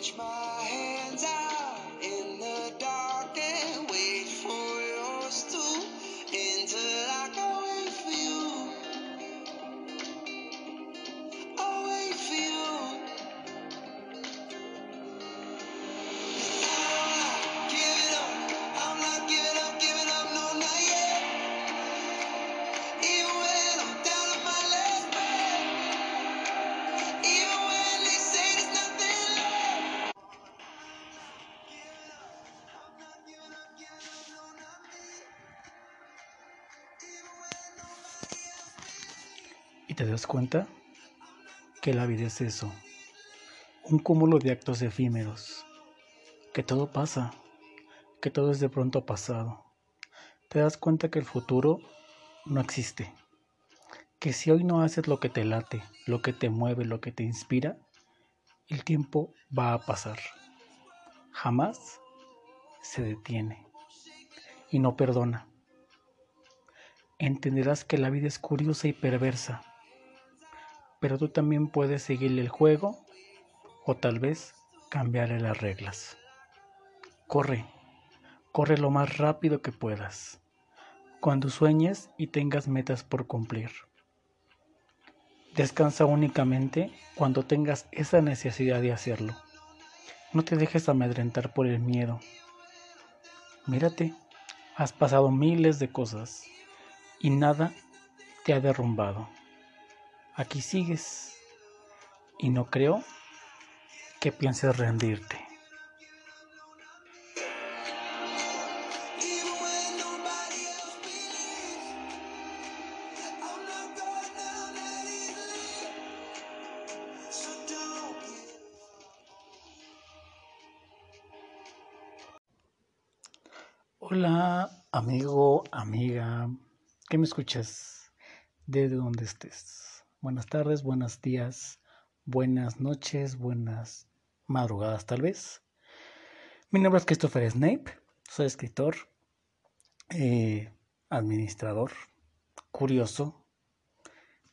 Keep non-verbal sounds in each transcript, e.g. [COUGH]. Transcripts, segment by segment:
Reach my hands out te das cuenta que la vida es eso, un cúmulo de actos efímeros, que todo pasa, que todo es de pronto pasado. Te das cuenta que el futuro no existe, que si hoy no haces lo que te late, lo que te mueve, lo que te inspira, el tiempo va a pasar. Jamás se detiene y no perdona. Entenderás que la vida es curiosa y perversa, pero tú también puedes seguirle el juego o tal vez cambiarle las reglas. Corre, corre lo más rápido que puedas, cuando sueñes y tengas metas por cumplir. Descansa únicamente cuando tengas esa necesidad de hacerlo. No te dejes amedrentar por el miedo. Mírate, has pasado miles de cosas y nada te ha derrumbado. Aquí sigues y no creo que pienses rendirte. Hola, amigo, amiga, que me escuchas desde donde estés. Buenas tardes, buenos días, buenas noches, buenas madrugadas tal vez. Mi nombre es Christopher Snape, soy escritor, eh, administrador, curioso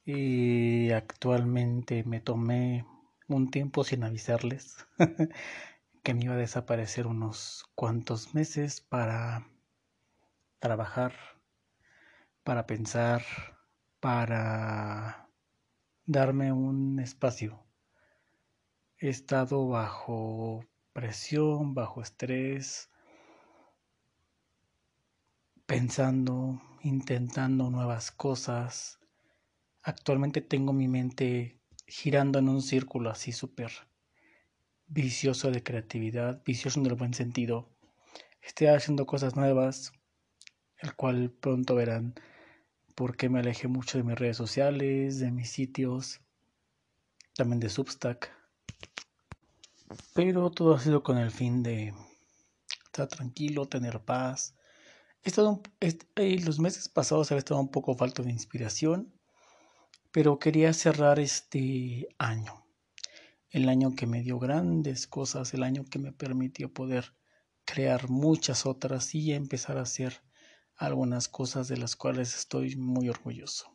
y actualmente me tomé un tiempo sin avisarles [LAUGHS] que me iba a desaparecer unos cuantos meses para trabajar, para pensar, para darme un espacio. He estado bajo presión, bajo estrés, pensando, intentando nuevas cosas. Actualmente tengo mi mente girando en un círculo así súper vicioso de creatividad, vicioso en el buen sentido. Estoy haciendo cosas nuevas, el cual pronto verán por qué me alejé mucho de mis redes sociales, de mis sitios, también de Substack. Pero todo ha sido con el fin de estar tranquilo, tener paz. He estado, un- est- eh, los meses pasados había estado un poco falto de inspiración, pero quería cerrar este año el año que me dio grandes cosas, el año que me permitió poder crear muchas otras y empezar a hacer algunas cosas de las cuales estoy muy orgulloso.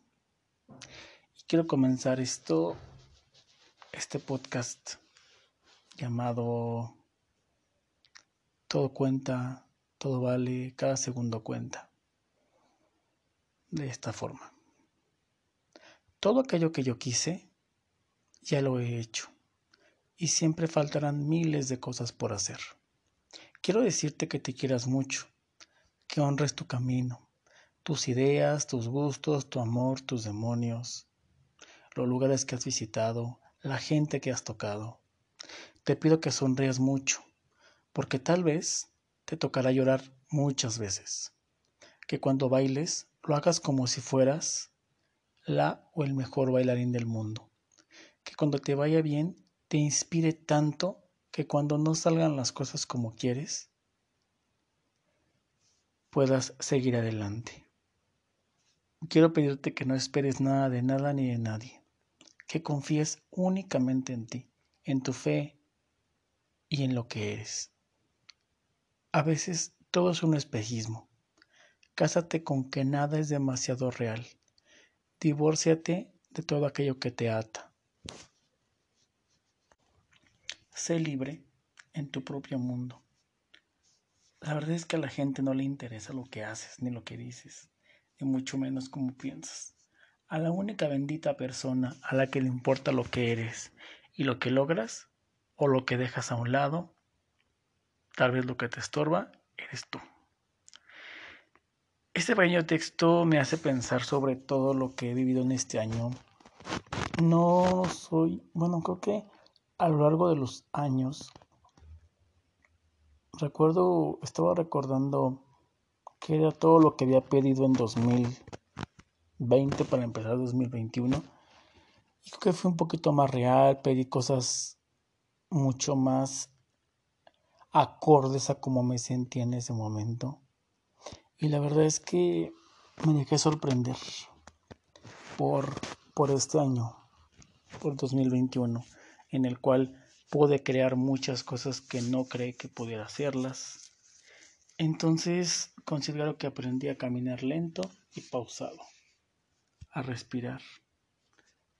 Y quiero comenzar esto, este podcast llamado Todo cuenta, todo vale, cada segundo cuenta. De esta forma. Todo aquello que yo quise, ya lo he hecho y siempre faltarán miles de cosas por hacer. Quiero decirte que te quieras mucho, que honres tu camino, tus ideas, tus gustos, tu amor, tus demonios, los lugares que has visitado, la gente que has tocado. Te pido que sonrías mucho, porque tal vez te tocará llorar muchas veces. Que cuando bailes lo hagas como si fueras la o el mejor bailarín del mundo. Que cuando te vaya bien te inspire tanto que cuando no salgan las cosas como quieres, puedas seguir adelante. Quiero pedirte que no esperes nada de nada ni de nadie, que confíes únicamente en ti, en tu fe y en lo que eres. A veces todo es un espejismo. Cásate con que nada es demasiado real. Divórciate de todo aquello que te ata. Sé libre en tu propio mundo. La verdad es que a la gente no le interesa lo que haces ni lo que dices, ni mucho menos cómo piensas. A la única bendita persona a la que le importa lo que eres y lo que logras o lo que dejas a un lado, tal vez lo que te estorba, eres tú. Este pequeño texto me hace pensar sobre todo lo que he vivido en este año. No soy, bueno, creo que a lo largo de los años, recuerdo, estaba recordando que era todo lo que había pedido en 2020 para empezar 2021. Y creo que fue un poquito más real, pedí cosas mucho más acordes a cómo me sentía en ese momento. Y la verdad es que me dejé sorprender por, por este año, por 2021, en el cual pude crear muchas cosas que no creí que pudiera hacerlas. Entonces considero que aprendí a caminar lento y pausado, a respirar,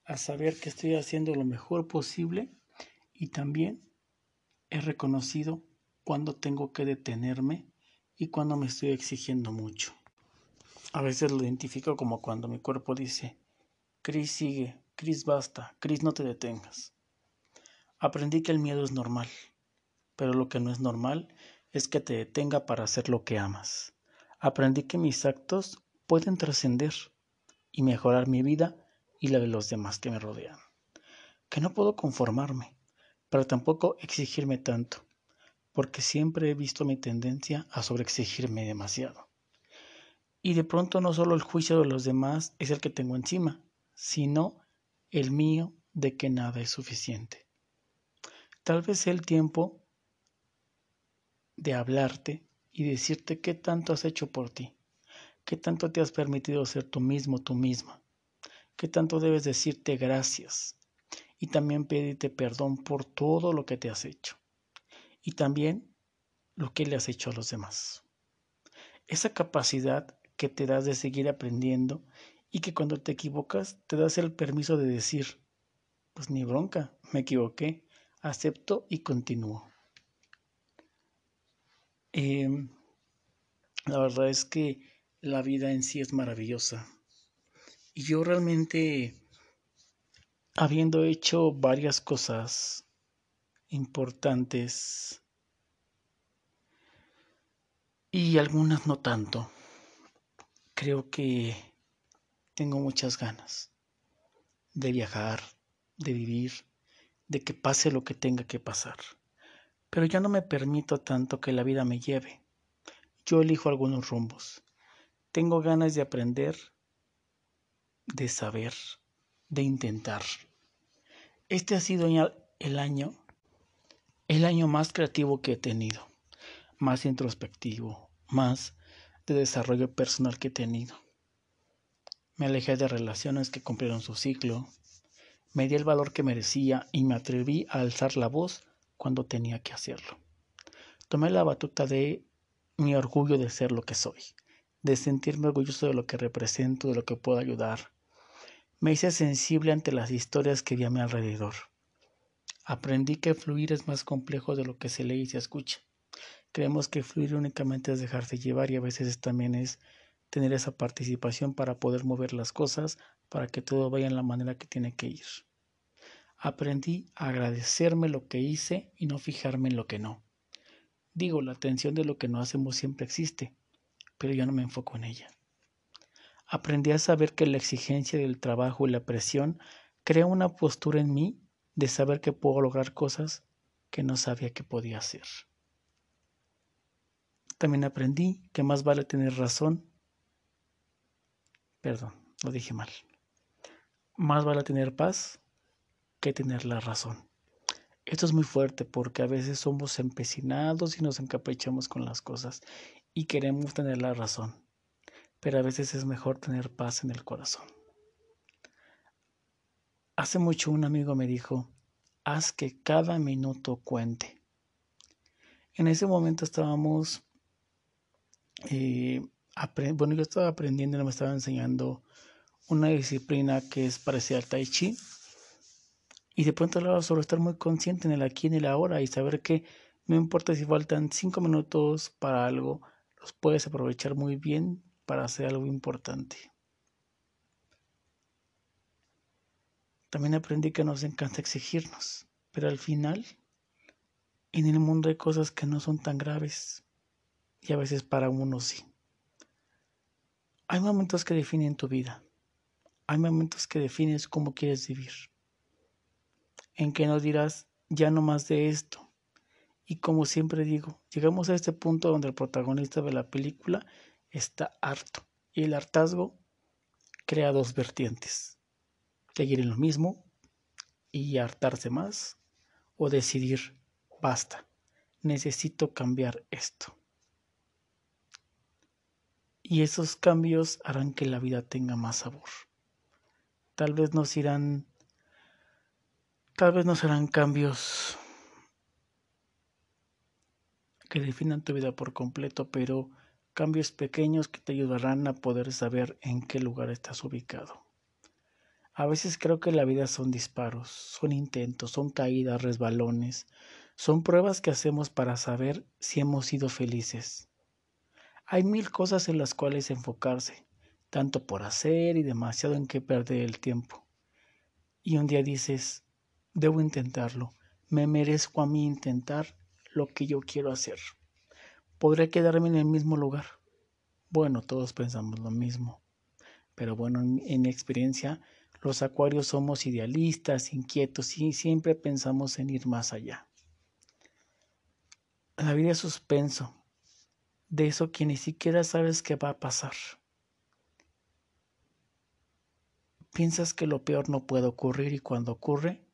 a saber que estoy haciendo lo mejor posible y también he reconocido cuando tengo que detenerme y cuando me estoy exigiendo mucho. A veces lo identifico como cuando mi cuerpo dice, Cris sigue, Cris basta, Cris no te detengas. Aprendí que el miedo es normal, pero lo que no es normal es que te detenga para hacer lo que amas. Aprendí que mis actos pueden trascender y mejorar mi vida y la de los demás que me rodean. Que no puedo conformarme, pero tampoco exigirme tanto, porque siempre he visto mi tendencia a sobreexigirme demasiado. Y de pronto no solo el juicio de los demás es el que tengo encima, sino el mío de que nada es suficiente. Tal vez sea el tiempo de hablarte y decirte qué tanto has hecho por ti, qué tanto te has permitido ser tú mismo, tú misma, qué tanto debes decirte gracias y también pedirte perdón por todo lo que te has hecho y también lo que le has hecho a los demás. Esa capacidad que te das de seguir aprendiendo y que cuando te equivocas te das el permiso de decir, pues ni bronca, me equivoqué, acepto y continúo. Em, la verdad es que la vida en sí es maravillosa. Y yo realmente, habiendo hecho varias cosas importantes y algunas no tanto. Creo que tengo muchas ganas de viajar, de vivir, de que pase lo que tenga que pasar. Pero ya no me permito tanto que la vida me lleve. Yo elijo algunos rumbos. Tengo ganas de aprender, de saber, de intentar. Este ha sido el año el año más creativo que he tenido, más introspectivo, más de desarrollo personal que he tenido. Me alejé de relaciones que cumplieron su ciclo, me di el valor que merecía y me atreví a alzar la voz cuando tenía que hacerlo. Tomé la batuta de mi orgullo de ser lo que soy, de sentirme orgulloso de lo que represento, de lo que puedo ayudar. Me hice sensible ante las historias que vi a mi alrededor. Aprendí que fluir es más complejo de lo que se lee y se escucha. Creemos que fluir únicamente es dejarse llevar y a veces también es tener esa participación para poder mover las cosas, para que todo vaya en la manera que tiene que ir. Aprendí a agradecerme lo que hice y no fijarme en lo que no. Digo, la atención de lo que no hacemos siempre existe, pero yo no me enfoco en ella. Aprendí a saber que la exigencia del trabajo y la presión crea una postura en mí de saber que puedo lograr cosas que no sabía que podía hacer. También aprendí que más vale tener razón. Perdón, lo dije mal. Más vale tener paz que tener la razón. Esto es muy fuerte porque a veces somos empecinados y nos encaprichamos con las cosas y queremos tener la razón. Pero a veces es mejor tener paz en el corazón. Hace mucho un amigo me dijo, haz que cada minuto cuente. En ese momento estábamos, eh, bueno, yo estaba aprendiendo, me estaba enseñando una disciplina que es parecida al tai chi. Y de pronto hablaba sobre estar muy consciente en el aquí en el ahora y saber que No importa si faltan cinco minutos para algo, los puedes aprovechar muy bien para hacer algo importante. También aprendí que nos encanta exigirnos, pero al final, en el mundo hay cosas que no son tan graves y a veces para uno sí. Hay momentos que definen tu vida, hay momentos que defines cómo quieres vivir, en que no dirás ya no más de esto. Y como siempre digo, llegamos a este punto donde el protagonista de la película está harto y el hartazgo crea dos vertientes seguir en lo mismo y hartarse más o decidir, basta, necesito cambiar esto. Y esos cambios harán que la vida tenga más sabor. Tal vez nos irán, tal vez no serán cambios que definan tu vida por completo, pero cambios pequeños que te ayudarán a poder saber en qué lugar estás ubicado. A veces creo que la vida son disparos, son intentos, son caídas, resbalones, son pruebas que hacemos para saber si hemos sido felices. Hay mil cosas en las cuales enfocarse, tanto por hacer y demasiado en que perder el tiempo. Y un día dices, debo intentarlo, me merezco a mí intentar lo que yo quiero hacer. ¿Podré quedarme en el mismo lugar? Bueno, todos pensamos lo mismo. Pero bueno, en, en mi experiencia, los acuarios somos idealistas, inquietos y siempre pensamos en ir más allá. La vida es suspenso, de eso que ni siquiera sabes qué va a pasar. Piensas que lo peor no puede ocurrir y cuando ocurre,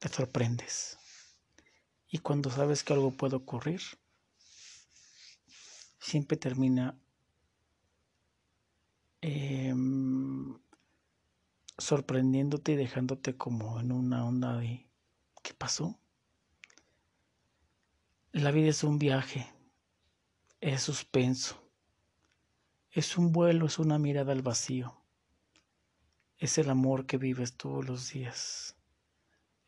te sorprendes. Y cuando sabes que algo puede ocurrir, siempre termina eh, sorprendiéndote y dejándote como en una onda de ¿qué pasó? La vida es un viaje, es suspenso, es un vuelo, es una mirada al vacío, es el amor que vives todos los días,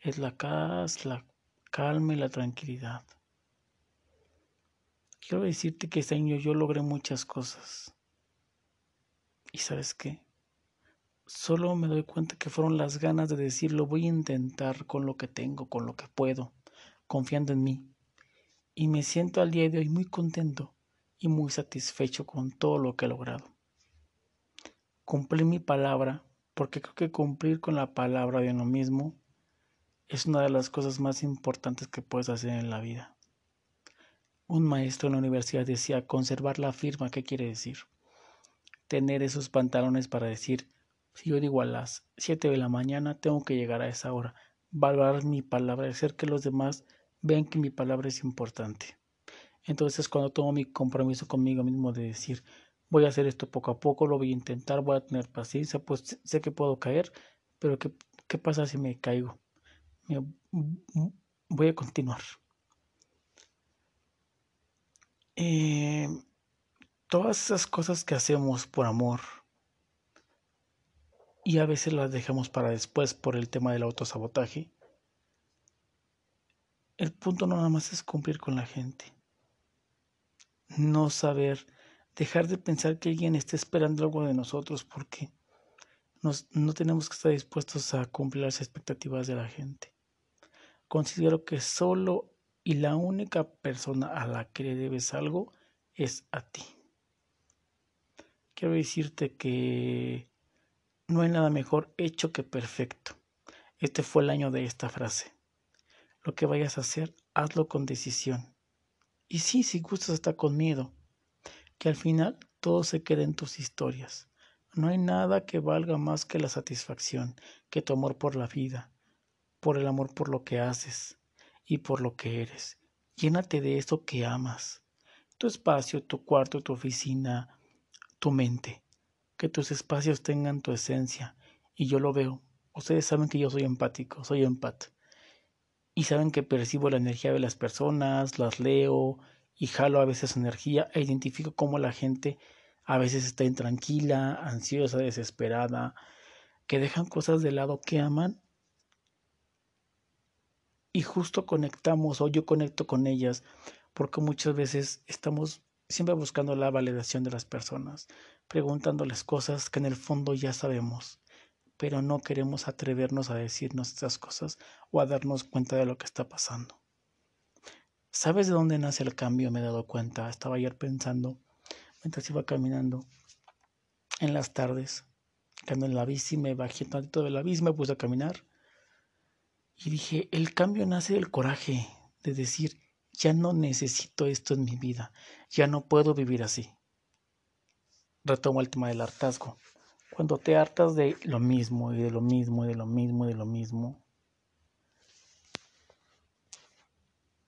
es la casa, la calma y la tranquilidad. Quiero decirte que este año yo logré muchas cosas. ¿Y sabes qué? Solo me doy cuenta que fueron las ganas de decir lo voy a intentar con lo que tengo, con lo que puedo, confiando en mí. Y me siento al día de hoy muy contento y muy satisfecho con todo lo que he logrado. Cumplí mi palabra porque creo que cumplir con la palabra de uno mismo es una de las cosas más importantes que puedes hacer en la vida. Un maestro en la universidad decía conservar la firma, ¿qué quiere decir? Tener esos pantalones para decir si yo digo a las 7 de la mañana, tengo que llegar a esa hora. Valorar mi palabra, hacer que los demás vean que mi palabra es importante. Entonces, cuando tomo mi compromiso conmigo mismo de decir, voy a hacer esto poco a poco, lo voy a intentar, voy a tener paciencia, pues sé que puedo caer, pero ¿qué, qué pasa si me caigo? voy a continuar. Eh, todas esas cosas que hacemos por amor, y a veces las dejamos para después por el tema del autosabotaje. El punto no nada más es cumplir con la gente. No saber, dejar de pensar que alguien está esperando algo de nosotros porque no tenemos que estar dispuestos a cumplir las expectativas de la gente. Considero que solo y la única persona a la que le debes algo es a ti. Quiero decirte que no hay nada mejor hecho que perfecto. Este fue el año de esta frase. Lo que vayas a hacer, hazlo con decisión. Y sí, si gustas hasta con miedo. Que al final todo se quede en tus historias. No hay nada que valga más que la satisfacción, que tu amor por la vida, por el amor por lo que haces y por lo que eres. Llénate de eso que amas. Tu espacio, tu cuarto, tu oficina, tu mente que tus espacios tengan tu esencia. Y yo lo veo. Ustedes saben que yo soy empático, soy empat. Y saben que percibo la energía de las personas, las leo y jalo a veces energía e identifico cómo la gente a veces está intranquila, ansiosa, desesperada, que dejan cosas de lado que aman. Y justo conectamos o yo conecto con ellas porque muchas veces estamos siempre buscando la validación de las personas, preguntándoles cosas que en el fondo ya sabemos, pero no queremos atrevernos a decirnos estas cosas o a darnos cuenta de lo que está pasando. ¿Sabes de dónde nace el cambio? Me he dado cuenta. Estaba ayer pensando mientras iba caminando en las tardes, cuando en la bici me bajé tantito de la bici, me puse a caminar y dije, el cambio nace del coraje de decir, ya no necesito esto en mi vida, ya no puedo vivir así. Retomo el tema del hartazgo. Cuando te hartas de lo mismo y de lo mismo y de lo mismo y de lo mismo,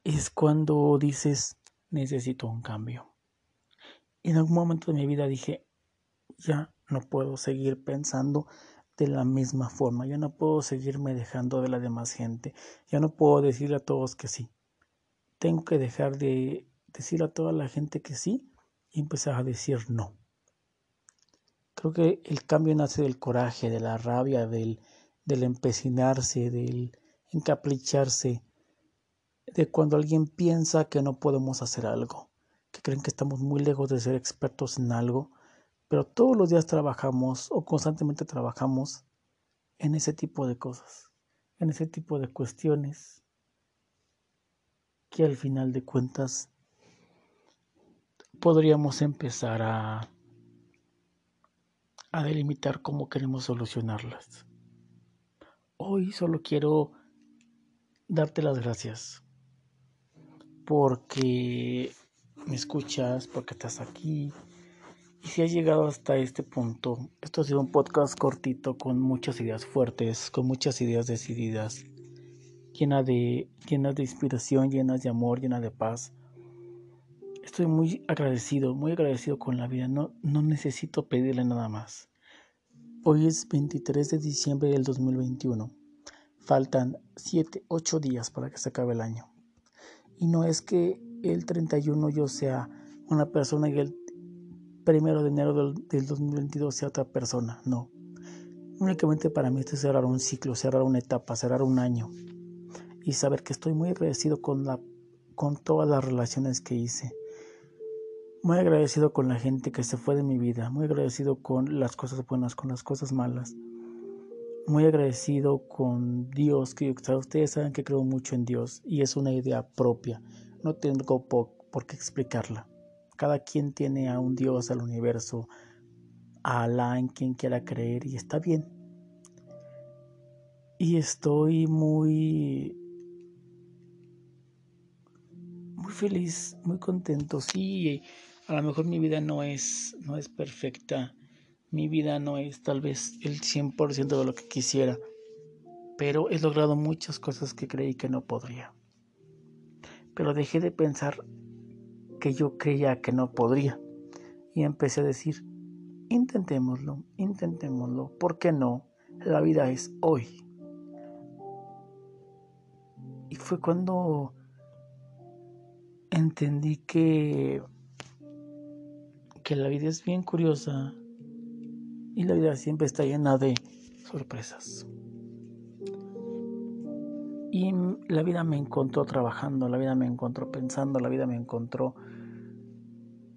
es cuando dices, necesito un cambio. En algún momento de mi vida dije, ya no puedo seguir pensando de la misma forma, ya no puedo seguirme dejando de la demás gente, ya no puedo decirle a todos que sí. Tengo que dejar de decir a toda la gente que sí y empezar a decir no. Creo que el cambio nace del coraje, de la rabia, del, del empecinarse, del encapricharse, de cuando alguien piensa que no podemos hacer algo, que creen que estamos muy lejos de ser expertos en algo, pero todos los días trabajamos o constantemente trabajamos en ese tipo de cosas, en ese tipo de cuestiones que al final de cuentas podríamos empezar a, a delimitar cómo queremos solucionarlas. Hoy solo quiero darte las gracias porque me escuchas, porque estás aquí. Y si has llegado hasta este punto, esto ha sido un podcast cortito con muchas ideas fuertes, con muchas ideas decididas, llenas de, llenas de inspiración, llenas de amor, llenas de paz. Estoy muy agradecido, muy agradecido con la vida. No, no necesito pedirle nada más. Hoy es 23 de diciembre del 2021. Faltan 7, 8 días para que se acabe el año. Y no es que el 31 yo sea una persona y el primero de enero del, del 2022 sea otra persona. No. Únicamente para mí esto es cerrar un ciclo, cerrar una etapa, cerrar un año. Y saber que estoy muy agradecido con, la, con todas las relaciones que hice. Muy agradecido con la gente que se fue de mi vida. Muy agradecido con las cosas buenas, con las cosas malas. Muy agradecido con Dios, que ustedes saben que creo mucho en Dios y es una idea propia. No tengo por, qué explicarla. Cada quien tiene a un Dios, al universo, a Alá en quien quiera creer y está bien. Y estoy muy muy feliz, muy contento. Sí, a lo mejor mi vida no es no es perfecta mi vida no es tal vez el 100% de lo que quisiera, pero he logrado muchas cosas que creí que no podría. Pero dejé de pensar que yo creía que no podría y empecé a decir, intentémoslo, intentémoslo, ¿por qué no? La vida es hoy. Y fue cuando entendí que que la vida es bien curiosa y la vida siempre está llena de sorpresas. Y la vida me encontró trabajando, la vida me encontró pensando, la vida me encontró,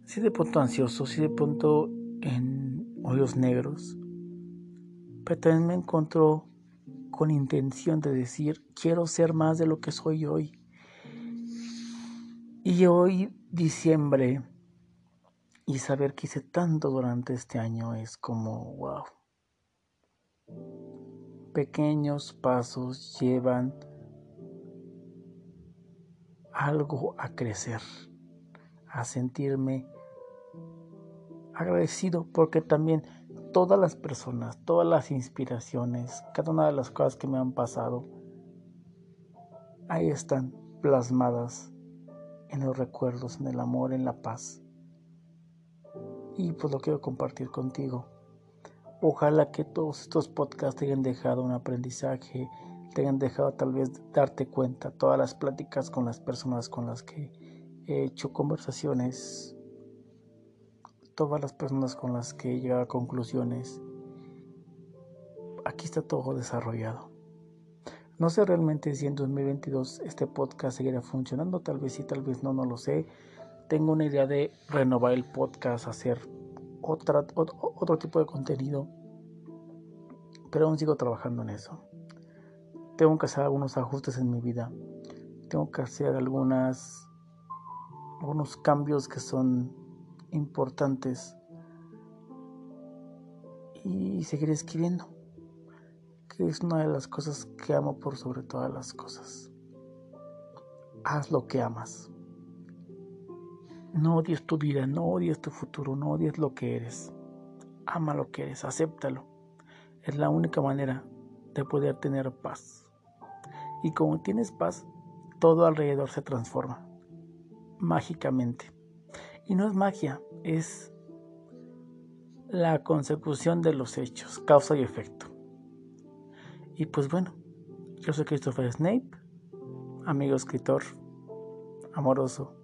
sí de pronto ansioso, sí de pronto en hoyos negros, pero también me encontró con intención de decir, quiero ser más de lo que soy hoy. Y hoy, diciembre, y saber que hice tanto durante este año es como, wow. Pequeños pasos llevan algo a crecer, a sentirme agradecido porque también todas las personas, todas las inspiraciones, cada una de las cosas que me han pasado, ahí están plasmadas en los recuerdos, en el amor, en la paz y pues lo quiero compartir contigo. Ojalá que todos estos podcasts te hayan dejado un aprendizaje, te hayan dejado tal vez darte cuenta, todas las pláticas con las personas con las que he hecho conversaciones, todas las personas con las que he llegado a conclusiones. Aquí está todo desarrollado. No sé realmente si en 2022 este podcast seguirá funcionando, tal vez sí, tal vez no, no lo sé. Tengo una idea de renovar el podcast, hacer otra, otro tipo de contenido, pero aún sigo trabajando en eso. Tengo que hacer algunos ajustes en mi vida, tengo que hacer algunas, algunos cambios que son importantes y seguir escribiendo que es una de las cosas que amo por sobre todas las cosas. Haz lo que amas. No odies tu vida, no odies tu futuro, no odies lo que eres. Ama lo que eres, acéptalo. Es la única manera de poder tener paz. Y como tienes paz, todo alrededor se transforma mágicamente. Y no es magia, es la consecución de los hechos, causa y efecto. Y pues bueno, yo soy Christopher Snape, amigo escritor, amoroso,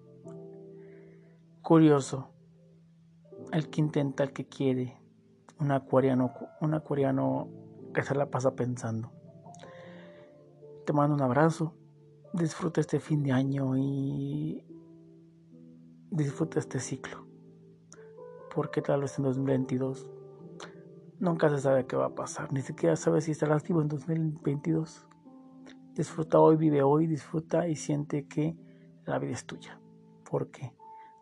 curioso, el que intenta, el que quiere, un acuariano, un acuariano que se la pasa pensando. Te mando un abrazo, disfruta este fin de año y disfruta este ciclo, porque tal vez en 2022 Nunca se sabe qué va a pasar, ni siquiera sabes si estarás vivo en 2022. Disfruta hoy, vive hoy, disfruta y siente que la vida es tuya. Porque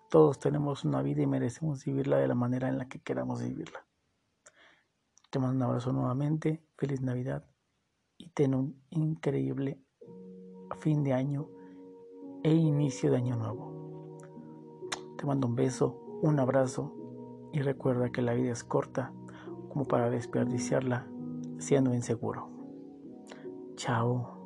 todos tenemos una vida y merecemos vivirla de la manera en la que queramos vivirla. Te mando un abrazo nuevamente, feliz Navidad y ten un increíble fin de año e inicio de año nuevo. Te mando un beso, un abrazo y recuerda que la vida es corta como para desperdiciarla siendo inseguro. Chao.